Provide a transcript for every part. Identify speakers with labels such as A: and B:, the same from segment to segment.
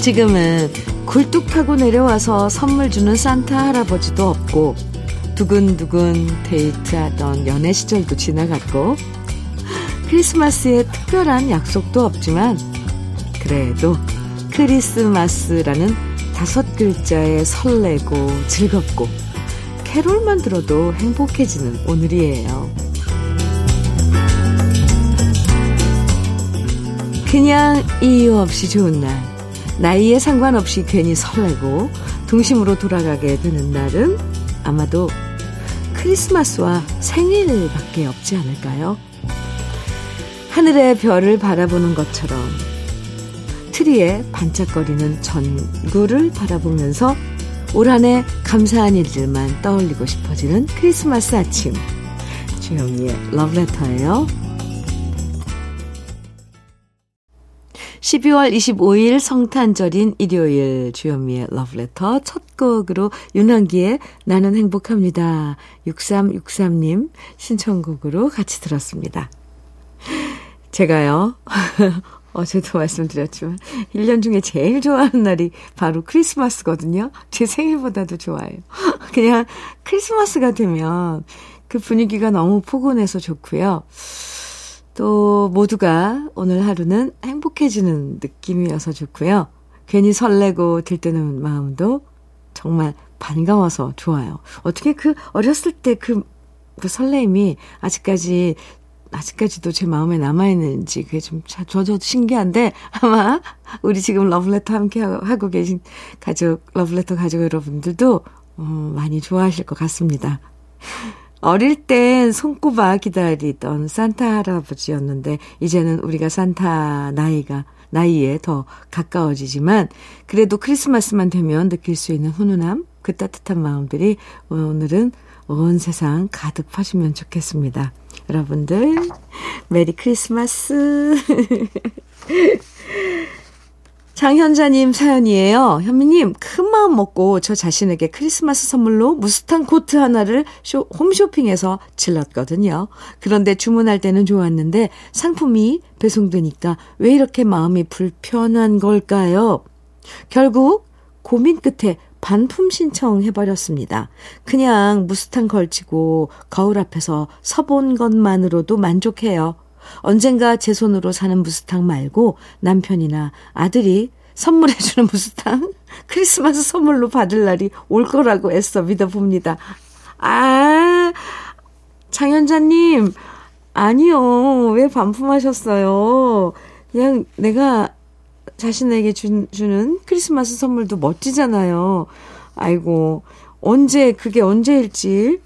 A: 지금은 굴뚝하고 내려와서 선물 주는 산타 할아버지도 없고 두근두근 데이트하던 연애 시절도 지나갔고 크리스마스에 특별한 약속도 없지만 그래도 크리스마스라는 다섯 글자에 설레고 즐겁고 캐롤만 들어도 행복해지는 오늘이에요. 그냥 이유 없이 좋은 날, 나이에 상관없이 괜히 설레고 동심으로 돌아가게 되는 날은 아마도 크리스마스와 생일밖에 없지 않을까요? 하늘의 별을 바라보는 것처럼 트리에 반짝거리는 전구를 바라보면서 올 한해 감사한 일들만 떠올리고 싶어지는 크리스마스 아침. 주영미의 러브레터예요. 12월 25일 성탄절인 일요일 주현미의 러브레터 첫 곡으로 윤한기의 나는 행복합니다. 6363님 신청곡으로 같이 들었습니다. 제가요. 어제도 말씀드렸지만 1년 중에 제일 좋아하는 날이 바로 크리스마스거든요. 제 생일보다도 좋아요. 그냥 크리스마스가 되면 그 분위기가 너무 포근해서 좋고요. 또 모두가 오늘 하루는 행복해지는 느낌이어서 좋고요. 괜히 설레고 들뜨는 마음도 정말 반가워서 좋아요. 어떻게 그 어렸을 때그 그 설레임이 아직까지 아직까지도 제 마음에 남아있는지 그게 좀 저도 신기한데 아마 우리 지금 러블레터 함께 하고 계신 가족 러블레터 가족 여러분들도 음, 많이 좋아하실 것 같습니다. 어릴 땐 손꼽아 기다리던 산타 할아버지였는데 이제는 우리가 산타 나이가 나이에 더 가까워지지만 그래도 크리스마스만 되면 느낄 수 있는 훈훈함 그 따뜻한 마음들이 오늘은 온 세상 가득 퍼지면 좋겠습니다. 여러분들, Merry Christmas. 장현자님 사연이에요. 현미님, 큰 마음 먹고 저 자신에게 크리스마스 선물로 무스탕 코트 하나를 쇼, 홈쇼핑에서 질렀거든요. 그런데 주문할 때는 좋았는데 상품이 배송되니까 왜 이렇게 마음이 불편한 걸까요? 결국 고민 끝에 반품 신청해버렸습니다. 그냥 무스탕 걸치고 거울 앞에서 서본 것만으로도 만족해요. 언젠가 제 손으로 사는 무스탕 말고 남편이나 아들이 선물해주는 무스탕 크리스마스 선물로 받을 날이 올 거라고 애써 믿어봅니다. 아, 장현자님, 아니요. 왜 반품하셨어요? 그냥 내가 자신에게 주, 주는 크리스마스 선물도 멋지잖아요. 아이고, 언제, 그게 언제일지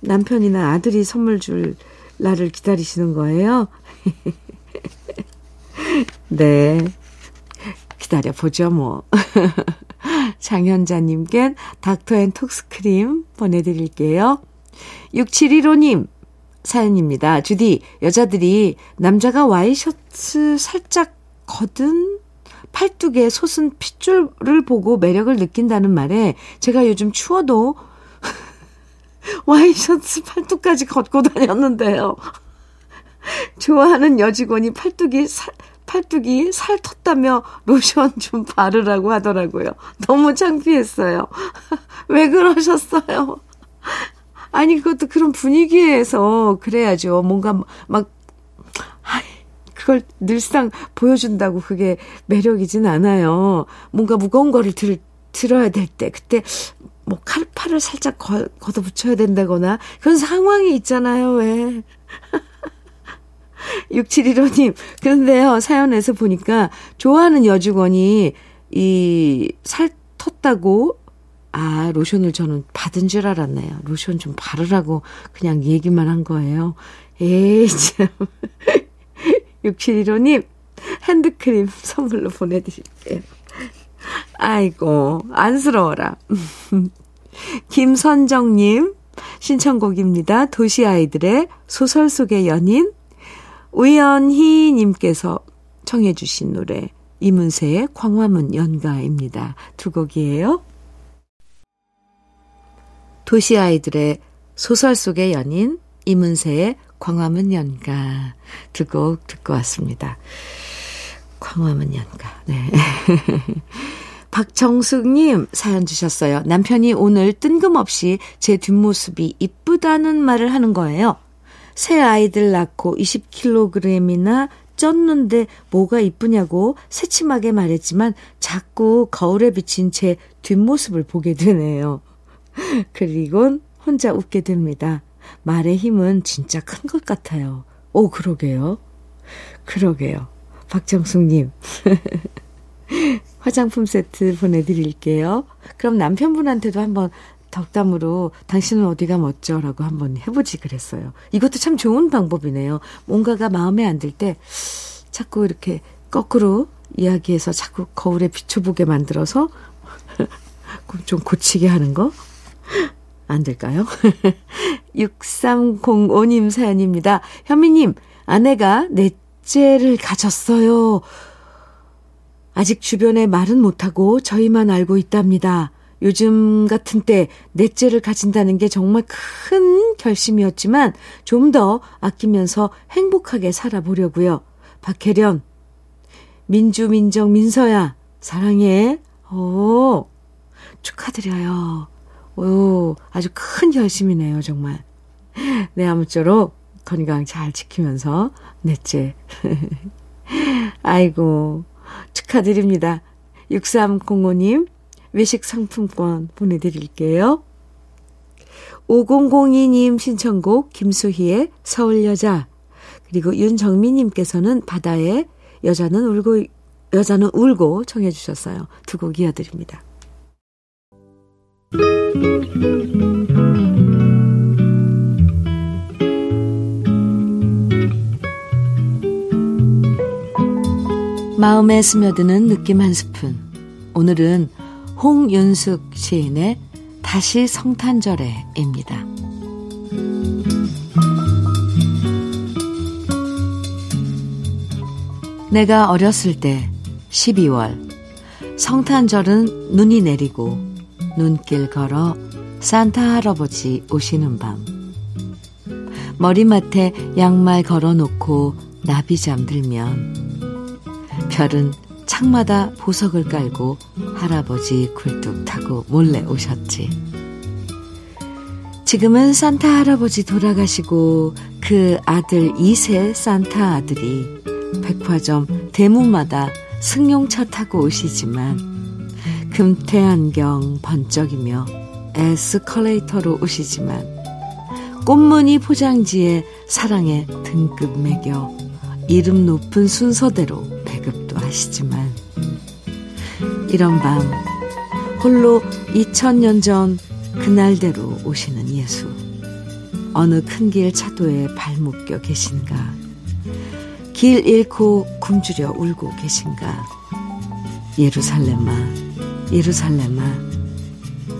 A: 남편이나 아들이 선물 줄 날을 기다리시는 거예요? 네. 기다려보죠, 뭐. 장현자님께 닥터 앤 톡스크림 보내드릴게요. 6715님, 사연입니다. 주디, 여자들이 남자가 와이셔츠 살짝 걷은 팔뚝에 솟은 핏줄을 보고 매력을 느낀다는 말에 제가 요즘 추워도 와이셔츠 팔뚝까지 걷고 다녔는데요. 좋아하는 여직원이 팔뚝이 살, 팔뚝이 살 텄다며 로션 좀 바르라고 하더라고요. 너무 창피했어요. 왜 그러셨어요? 아니, 그것도 그런 분위기에서 그래야죠. 뭔가 막 그걸 늘상 보여준다고 그게 매력이진 않아요. 뭔가 무거운 거를 들, 들어야 될 때, 그때 뭐 칼, 팔을 살짝 거, 걷어붙여야 된다거나 그런 상황이 있잖아요, 왜. 6715님, 그런데요, 사연에서 보니까 좋아하는 여직원이 이 살 텄다고 아, 로션을 저는 받은 줄 알았네요. 로션 좀 바르라고 그냥 얘기만 한 거예요. 에이, 참. 6715님, 핸드크림 선물로 보내드릴게요. 아이고, 안쓰러워라. 김선정님, 신청곡입니다. 도시아이들의 소설 속의 연인, 우연희님께서 청해주신 노래, 이문세의 광화문 연가입니다. 두 곡이에요. 도시아이들의 소설 속의 연인, 이문세의 광화문 연가 두 곡 듣고 왔습니다. 광화문 연가. 네. 박정숙님 사연 주셨어요. 남편이 오늘 뜬금없이 제 뒷모습이 이쁘다는 말을 하는 거예요. 새 아이들 낳고 20kg이나 쪘는데 뭐가 이쁘냐고 새침하게 말했지만 자꾸 거울에 비친 제 뒷모습을 보게 되네요. 그리곤 혼자 웃게 됩니다. 말의 힘은 진짜 큰 것 같아요. 오, 그러게요. 그러게요. 박정숙님. 화장품 세트 보내드릴게요. 그럼 남편분한테도 한번 덕담으로 당신은 어디가 멋져? 라고 한번 해보지 그랬어요. 이것도 참 좋은 방법이네요. 뭔가가 마음에 안 들 때 자꾸 이렇게 거꾸로 이야기해서 자꾸 거울에 비춰보게 만들어서 좀 고치게 하는 거? 안 될까요? 6305님 사연입니다. 현미님, 아내가 넷째를 가졌어요. 아직 주변에 말은 못하고 저희만 알고 있답니다. 요즘 같은 때 넷째를 가진다는 게 정말 큰 결심이었지만 좀 더 아끼면서 행복하게 살아보려고요. 박혜련, 민주, 민정, 민서야, 사랑해. 오, 축하드려요. 오, 아주 큰 결심이네요, 정말. 네, 아무쪼록 건강 잘 지키면서 넷째. 아이고, 축하드립니다. 6305님, 외식 상품권 보내드릴게요. 5002님 신청곡 김수희의 서울여자 그리고 윤정민님께서는 바다의 여자는 울고 여자는 울고 청해 주셨어요. 두 곡 이어드립니다. 마음에 스며드는 느낌 한 스푼. 오늘은 홍윤숙 시인의 다시 성탄절에입니다. 내가 어렸을 때 12월 성탄절은 눈이 내리고 눈길 걸어 산타 할아버지 오시는 밤 머리맡에 양말 걸어놓고 나비 잠들면 별은 창마다 보석을 깔고 할아버지 굴뚝 타고 몰래 오셨지. 지금은 산타 할아버지 돌아가시고 그 아들 2세 산타 아들이 백화점 대문마다 승용차 타고 오시지만 금태 안경 번쩍이며 에스컬레이터로 오시지만 꽃무늬 포장지에 사랑의 등급 매겨 이름 높은 순서대로 하시지만 이런 밤 홀로 2000년 전 그날대로 오시는 예수 어느 큰 길 차도에 발묶여 계신가 길 잃고 굶주려 울고 계신가 예루살렘아 예루살렘아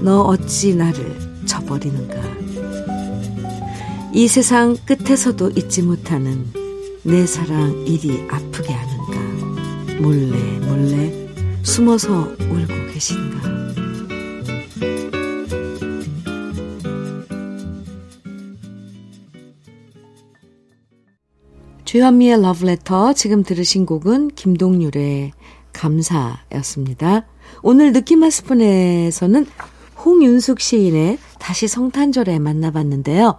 A: 너 어찌 나를 저버리는가? 이 세상 끝에서도 잊지 못하는 내 사랑 이리 아프게 하는가 몰래 몰래 숨어서 울고 계신가 주현미의 러브레터 지금 들으신 곡은 김동률의 감사였습니다. 오늘 느낌 한 스푼에서는 홍윤숙 시인의 다시 성탄절에 만나봤는데요.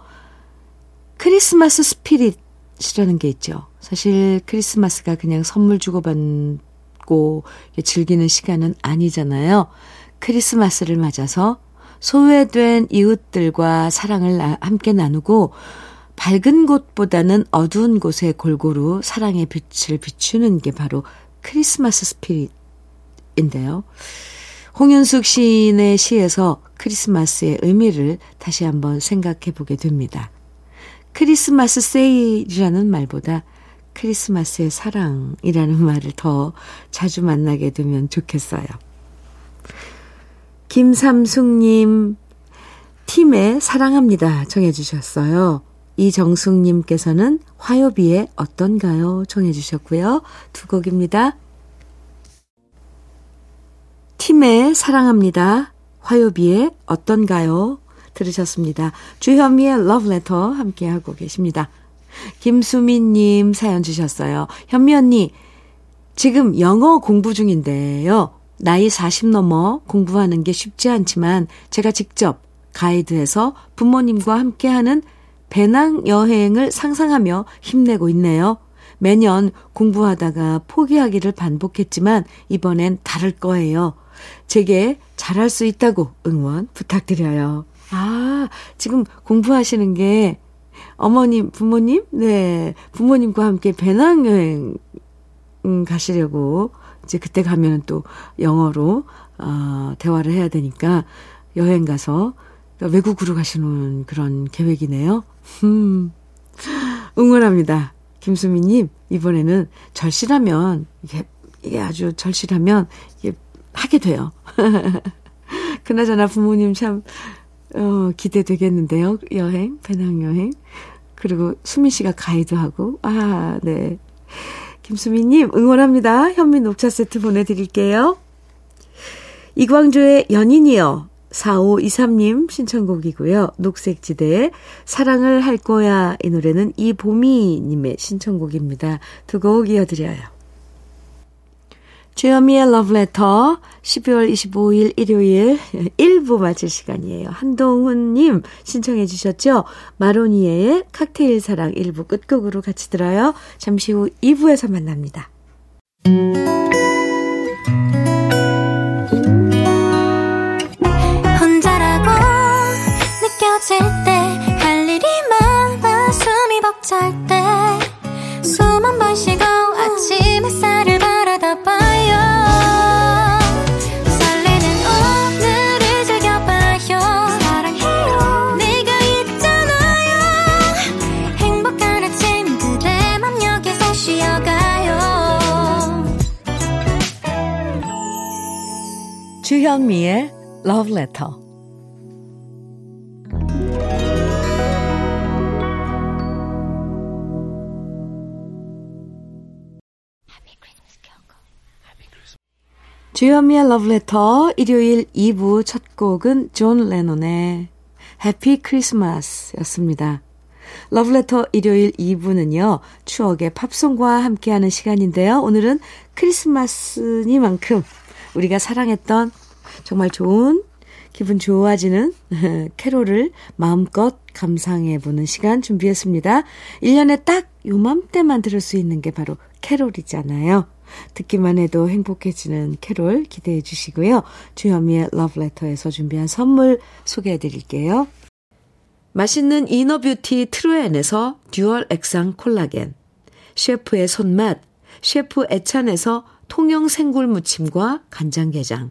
A: 크리스마스 스피릿 이라는 게 있죠. 사실 크리스마스가 그냥 선물 주고받고 즐기는 시간은 아니잖아요. 크리스마스를 맞아서 소외된 이웃들과 사랑을 함께 나누고 밝은 곳보다는 어두운 곳에 골고루 사랑의 빛을 비추는 게 바로 크리스마스 스피릿인데요. 홍윤숙 시인의 시에서 크리스마스의 의미를 다시 한번 생각해 보게 됩니다. 크리스마스 세일이라는 말보다 크리스마스의 사랑이라는 말을 더 자주 만나게 되면 좋겠어요. 김삼숙님, 팀에 사랑합니다. 정해주셨어요. 이정숙님께서는 화요비에 어떤가요? 청해주셨고요. 두 곡입니다. 팀의 사랑합니다. 화요비에 어떤가요? 들으셨습니다. 주현미의 러브레터 함께하고 계십니다. 김수민님 사연 주셨어요. 현미 언니, 지금 영어 공부 중인데요. 나이 40 넘어 공부하는 게 쉽지 않지만 제가 직접 가이드해서 부모님과 함께하는 배낭 여행을 상상하며 힘내고 있네요. 매년 공부하다가 포기하기를 반복했지만 이번엔 다를 거예요. 제게 잘할 수 있다고 응원 부탁드려요. 아, 지금 공부하시는 게 어머님, 부모님? 네. 부모님과 함께 배낭여행 음, 가시려고 이제 그때 가면 또 영어로 어, 대화를 해야 되니까 여행 가서 외국으로 가시는 그런 계획이네요. 음, 응원합니다. 김수미님, 이번에는 절실하면, 이게, 이게 아주 절실하면, 이게 하게 돼요. 그나저나 부모님 참, 어, 기대되겠는데요. 여행, 배낭여행. 그리고 수민 씨가 가이드하고, 아, 네. 김수미님, 응원합니다. 현미 녹차 세트 보내드릴게요. 이광조의 연인이여. 4523님 신청곡이고요. 녹색지대의 사랑을 할 거야. 이 노래는 이보미님의 신청곡입니다. 두 곡 이어드려요. 주여미의 러브레터 12월 25일 일요일 1부 마칠 시간이에요. 한동훈님 신청해 주셨죠? 마로니에의 칵테일 사랑 1부 끝곡으로 같이 들어요. 잠시 후 2부에서 만납니다. 혼자라고 느껴질 때 할 일이 많아 숨이 벅찰 때 주현미의 Love Letter. 주현미의 Love Letter 일요일 2부 첫 곡은 존 레논의 Happy Christmas 였습니다. 러브레터 일요일 2부는요, 추억의 팝송과 함께하는 시간인데요. 오늘은 크리스마스니만큼 우리가 사랑했던 정말 좋은 기분 좋아지는 캐롤을 마음껏 감상해보는 시간 준비했습니다. 1년에 딱 요맘때만 들을 수 있는 게 바로 캐롤이잖아요. 듣기만 해도 행복해지는 캐롤 기대해 주시고요. 주현미의 러브레터에서 준비한 선물 소개해 드릴게요. 맛있는 inner beauty 트루엔에서 dual 액상 콜라겐, 셰프의 손맛, 셰프 애찬에서 통영 생굴 무침과 간장게장,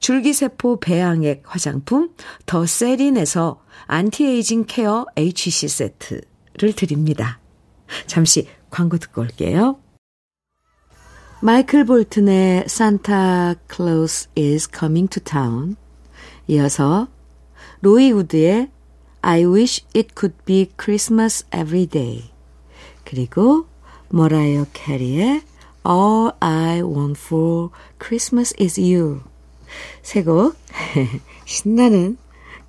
A: 줄기세포 배양액 화장품 더 세린에서 anti-aging care HC 세트를 드립니다. 잠시 광고 듣고 올게요. 마이클 볼튼의 Santa Claus is Coming to Town 이어서 로이 우드의 I Wish It Could Be Christmas Every Day 그리고 머라이어 캐리의 All I Want for Christmas is You 세 곡, 신나는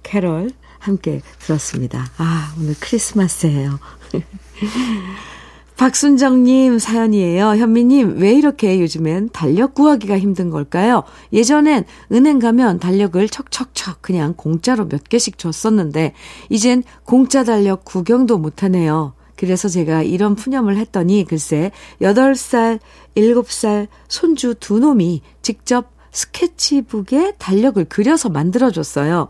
A: 캐롤 함께 들었습니다. 아, 오늘 크리스마스예요. 박순정님 사연이에요. 현미님, 왜 이렇게 요즘엔 달력 구하기가 힘든 걸까요? 예전엔 은행 가면 달력을 척척척 그냥 공짜로 몇 개씩 줬었는데, 이젠 공짜 달력 구경도 못하네요. 그래서 제가 이런 푸념을 했더니 글쎄 8살, 7살 손주 두 놈이 직접 스케치북에 달력을 그려서 만들어줬어요.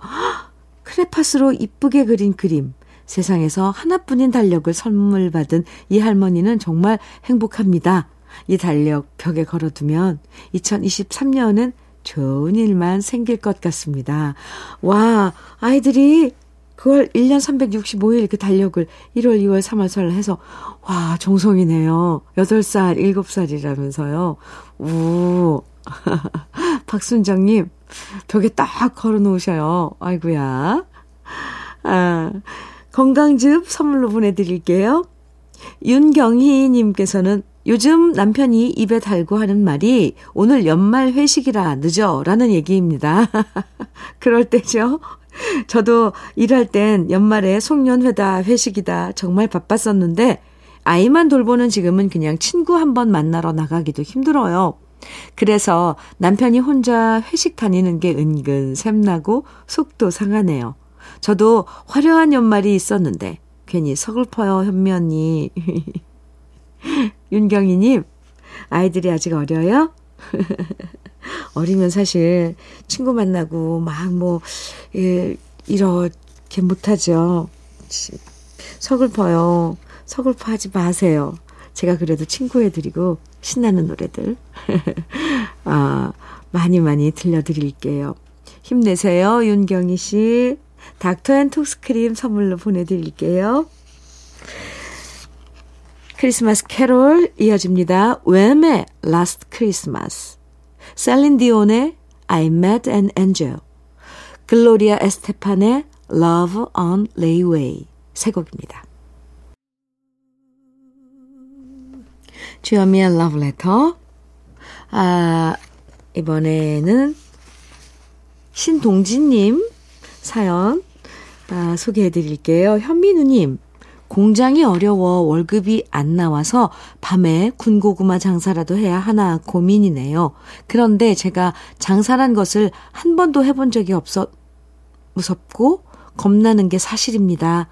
A: 크레파스로 이쁘게 그린 그림. 세상에서 하나뿐인 달력을 선물 받은 이 할머니는 정말 행복합니다. 이 달력 벽에 걸어두면 2023년은 좋은 일만 생길 것 같습니다. 와, 아이들이 그걸 1년 365일 그 달력을 1월, 2월, 3월, 4월 해서, 와, 정성이네요. 8살, 7살이라면서요. 우. 박순정님, 벽에 딱 걸어 놓으셔요. 아이구야. 아, 건강즙 선물로 보내드릴게요. 윤경희님께서는 요즘 남편이 입에 달고 하는 말이 오늘 연말 회식이라 늦어 라는 얘기입니다. 그럴 때죠. 저도 일할 땐 연말에 송년회다, 회식이다 정말 바빴었는데 아이만 돌보는 지금은 그냥 친구 한 번 만나러 나가기도 힘들어요. 그래서 남편이 혼자 회식 다니는 게 은근 샘나고 속도 상하네요. 저도 화려한 연말이 있었는데 괜히 서글퍼요, 현면이. 윤경희님, 아이들이 아직 어려요? 어리면 사실 친구 만나고 막 뭐, 예, 이렇게 못하죠. 서글퍼요. 서글퍼 하지 마세요. 제가 그래도 친구 해드리고 신나는 노래들. 아, 많이 많이 들려드릴게요. 힘내세요, 윤경희 씨. 닥터 앤 톡스크림 선물로 보내드릴게요. 크리스마스 캐롤 이어집니다. 웸의 Last Christmas. 셀린 디온의 I Met an Angel. 글로리아 에스테판의 Love on Layaway. 세 곡입니다. 주현미의 Letter. 아, 이번에는 신동진님 사연 아, 소개해 드릴게요. 현민우님, 공장이 어려워 월급이 안 나와서 밤에 군고구마 장사라도 해야 하나 고민이네요. 그런데 제가 장사란 것을 한 번도 해본 적이 없어 무섭고 겁나는 게 사실입니다.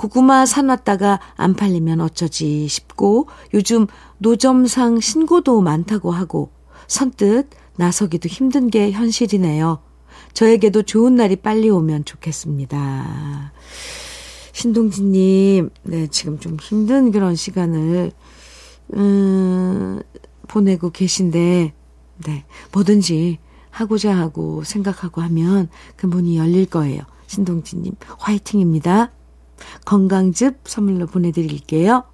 A: 고구마 사놨다가 안 팔리면 어쩌지 싶고 요즘 노점상 신고도 많다고 하고 선뜻 나서기도 힘든 게 현실이네요. 저에게도 좋은 날이 빨리 오면 좋겠습니다. 신동진님, 네, 지금 좀 힘든 그런 시간을, 음, 보내고 계신데, 네, 뭐든지 하고자 하고 생각하고 하면 그 문이 열릴 거예요. 신동진님, 화이팅입니다. 건강즙 선물로 보내드릴게요.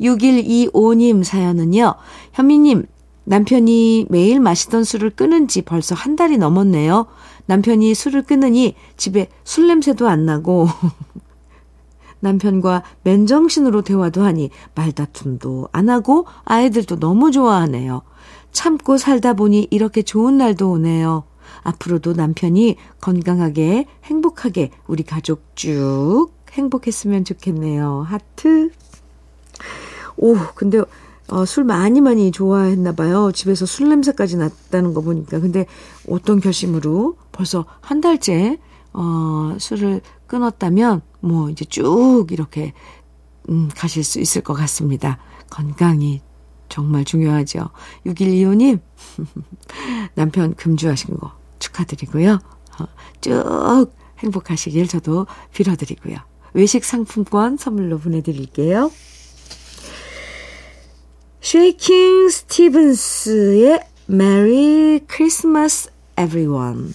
A: 6125님 사연은요, 현미님, 남편이 매일 마시던 술을 끊은 지 벌써 한 달이 넘었네요. 남편이 술을 끊으니 집에 술 냄새도 안 나고, 남편과 맨정신으로 대화도 하니 말다툼도 안 하고 아이들도 너무 좋아하네요. 참고 살다 보니 이렇게 좋은 날도 오네요. 앞으로도 남편이 건강하게 행복하게 우리 가족 쭉 행복했으면 좋겠네요. 하트. 오, 근데 어, 술 많이 많이 좋아했나 봐요. 집에서 술 냄새까지 났다는 거 보니까. 근데 어떤 결심으로 벌써 한 달째 어, 술을 끊었다면 뭐 이제 쭉 이렇게 음, 가실 수 있을 것 같습니다. 건강이 정말 중요하죠. 6125님, 남편 금주하신 거 축하드리고요. 어, 쭉 행복하시길 저도 빌어드리고요. 외식 상품권 선물로 보내드릴게요. 쉐이킹 스티븐스의 Merry Christmas Everyone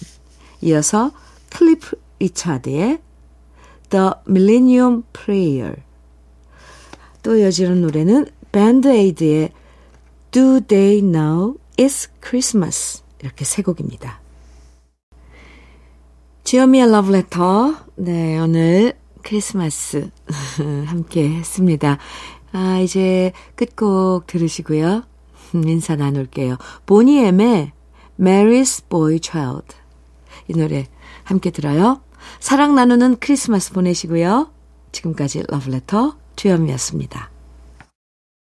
A: 이어서 클리프 리차드의 The Millennium Prayer 또 이어지는 노래는 밴드 에이드의 Do They Know It's Christmas 이렇게 세 곡입니다. 주여미의 러브레터 네 오늘 크리스마스 함께 했습니다. 아, 이제 끝곡 들으시고요. 인사 나눌게요. 보니엠의 Mary's Boy Child. 이 노래 함께 들어요. 사랑 나누는 크리스마스 보내시고요. 지금까지 러브레터 주현미였습니다.